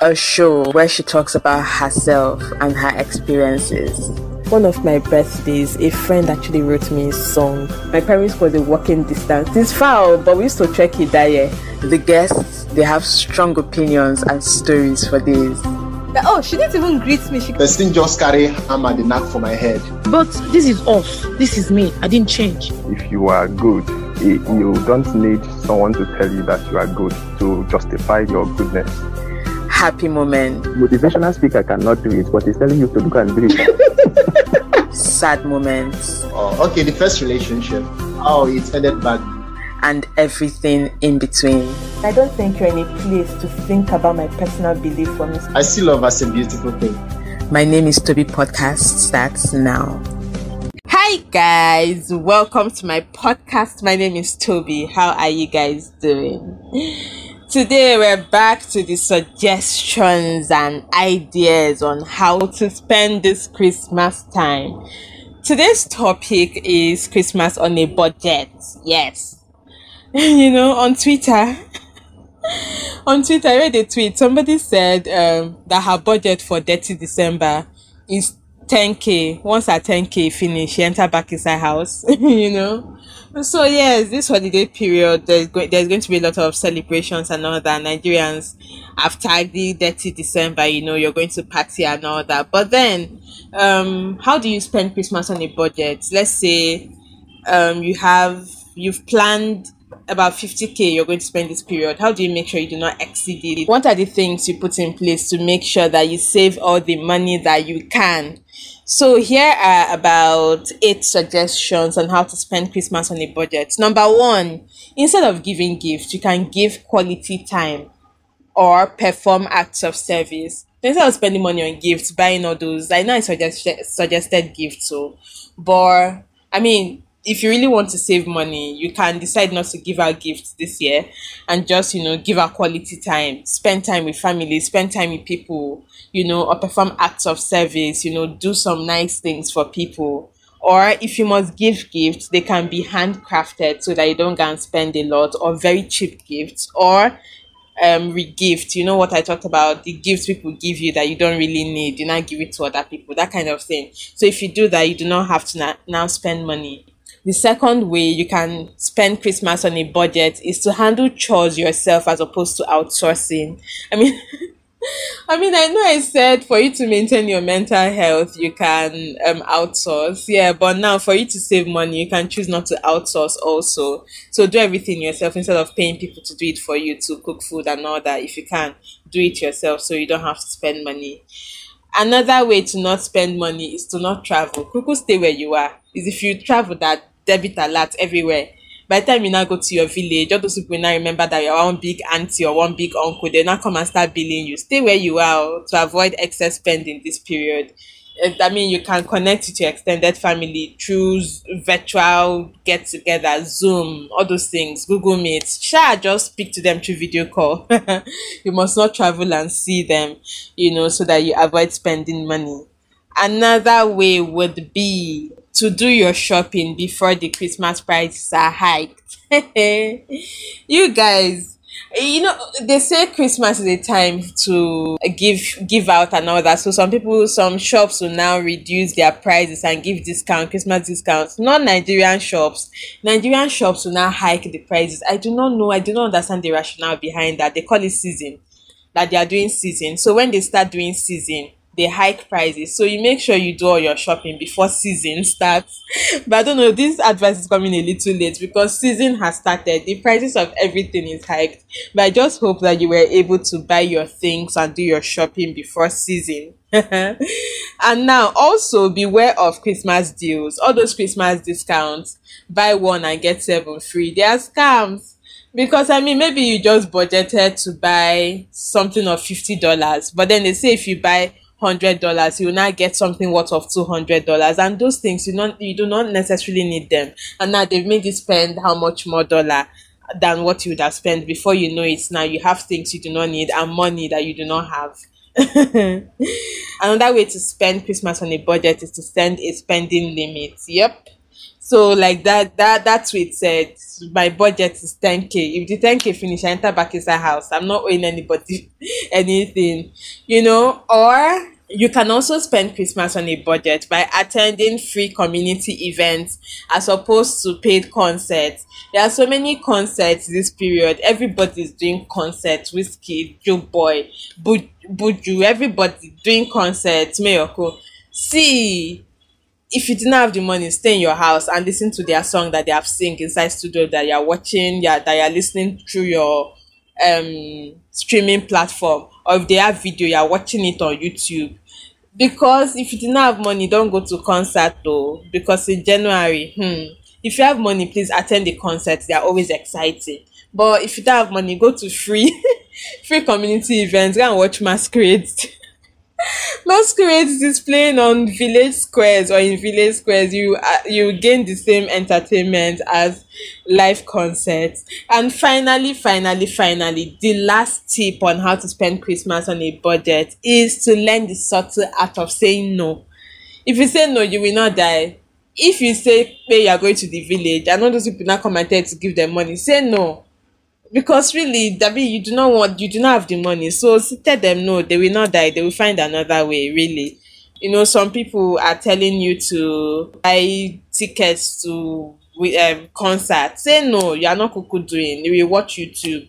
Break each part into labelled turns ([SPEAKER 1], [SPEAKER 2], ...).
[SPEAKER 1] a show where she talks about herself and her experiences.
[SPEAKER 2] One of my birthdays, a friend actually wrote me a song. My parents was a walking distance. It's far, but we used to trek it that year.
[SPEAKER 1] The guests, they have strong opinions and stories for this.
[SPEAKER 3] Oh, she didn't even greet me. She
[SPEAKER 4] Person just carry hammer the knack for my head.
[SPEAKER 5] But this is us. This is me. I didn't change.
[SPEAKER 6] If you are good, eh, you don't need someone to tell you that you are good to justify your goodness.
[SPEAKER 1] Happy moment.
[SPEAKER 6] Motivational speaker cannot do it, but he's telling you to look and do it.
[SPEAKER 1] Sad moments.
[SPEAKER 4] Oh, okay, the first relationship. Oh, it ended bad.
[SPEAKER 1] And everything in between.
[SPEAKER 2] I don't think you're in a place to think about my personal belief on this.
[SPEAKER 4] I see love as a beautiful thing.
[SPEAKER 1] My name is Toby Podcast starts now. Hi guys, welcome to my podcast. My name is Toby. How are you guys doing? Today we're back to the suggestions and ideas on how to spend this Christmas time. Today's topic is Christmas on a budget. Yes. you know, on Twitter, on Twitter, I read a tweet. Somebody said um, that her budget for Dirty December is 10k. Once her 10k finish, she enter back inside house. you know. So yes, this holiday period, there's, go- there's going to be a lot of celebrations and all that. Nigerians tagged the Dirty December. You know, you're going to party and all that. But then, um, how do you spend Christmas on a budget? Let's say, um, you have you've planned about 50k you're going to spend this period how do you make sure you do not exceed it? What are the things you put in place to make sure that you save all the money that you can? So here are about eight suggestions on how to spend christmas on a budget. Number one instead of giving gifts you can give quality time or perform acts of service. Instead of spending money on gifts buying all those i know i suggested suggested gifts so. But i mean if you really want to save money, you can decide not to give out gifts this year and just, you know, give out quality time, spend time with family, spend time with people, you know, or perform acts of service, you know, do some nice things for people. Or if you must give gifts, they can be handcrafted so that you don't go and spend a lot, or very cheap gifts, or um regift you know what i talked about? The gifts people give you that you don't really need you now give it to other people that kind of thing. So if you do that you do not have to na- now spend money the second way you can spend Christmas on a budget is to handle chores yourself as opposed to outsourcing. I mean, I mean, I know I said for you to maintain your mental health, you can um, outsource. Yeah, but now for you to save money, you can choose not to outsource also. So do everything yourself instead of paying people to do it for you to cook food and all that. If you can, do it yourself so you don't have to spend money. Another way to not spend money is to not travel. Kuku stay where you are. Is if you travel that debit alert everywhere. By the time you now go to your village, all those people now remember that you're one big auntie or one big uncle. They now come and start billing you. Stay where you are oh, to avoid excess spending this period. I mean, you can connect with your extended family through virtual get together, Zoom, all those things, Google Meet. Sure, just speak to them through video call. you must not travel and see them, you know, so that you avoid spending money. Another way would be to do your shopping before the Christmas prices are hiked. you guys, you know they say Christmas is a time to give give out and all that. So some people, some shops will now reduce their prices and give discount, Christmas discounts. Not Nigerian shops. Nigerian shops will now hike the prices. I do not know. I do not understand the rationale behind that. They call it season, that they are doing season. So when they start doing season they hike prices. So you make sure you do all your shopping before season starts. But I don't know, this advice is coming a little late because season has started. The prices of everything is hiked. But I just hope that you were able to buy your things and do your shopping before season. and now also beware of Christmas deals. All those Christmas discounts. Buy one and get seven free. They are scams because I mean maybe you just budgeted to buy something of fifty dollars, but then they say if you buy hundred dollars, you now get something worth of two hundred dollars, and those things you not you do not necessarily need them, and now they've made you spend how much more dollar than what you would have spent before you know it. Now you have things you do not need and money that you do not have. Another way to spend Christmas on a budget is to send a spending limit. Yep So like that that that tweet said my budget is 10k. If the 10k finish, I enter back inside house. I'm not owing anybody anything, you know, or you can also spend Christmas on a budget by attending free community events as opposed to paid concerts. There are so many concerts this period. Everybody's doing concerts. Wizkid, Joe Boy, Buju, everybody doing concerts. Mayorkun. See, if you didn't have the money, stay in your house and listen to their song that they have sing inside studio that you're watching, yeah, that you're listening through your um streaming platform or if they have video you're watching it on youtube. Because if you didn't have money don't go to concert though. Because in january hmm, if you have money please attend the concerts they are always exciting. But if you don't have money go to free free community events. Go and watch masquerades masquerades displaying on village squares or in village squares. You uh, you gain the same entertainment as live concerts. And finally finally finally the last tip on how to spend christmas on a budget is to learn the subtle art of saying no. If you say no you will not die. If you say hey you are going to the village and all those people now come and tell you to give them money. Say no because really Dabi you do not want you do not have the money. So tell them no they will not die. They will find another way really. You know some people are telling you to buy tickets to um, concert. Say no you are not kuku doing. You will watch youtube.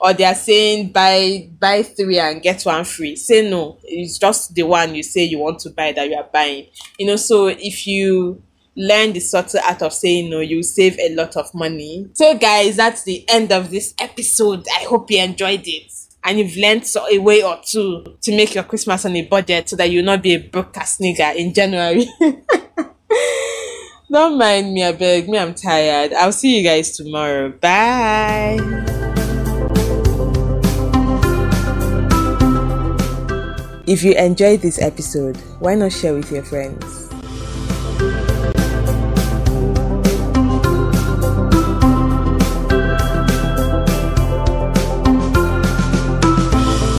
[SPEAKER 1] Or they are saying buy buy three and get one free. Say no. It's just the one you say you want to buy that you are buying. You know so if you learn the subtle art of saying no, you save a lot of money. So, guys, that's the end of this episode. I hope you enjoyed it and you've learned so a way or two to make your Christmas on a budget so that you'll not be a broke ass in January. Don't mind me, I beg me, I'm tired. I'll see you guys tomorrow. Bye. If you enjoyed this episode, why not share with your friends?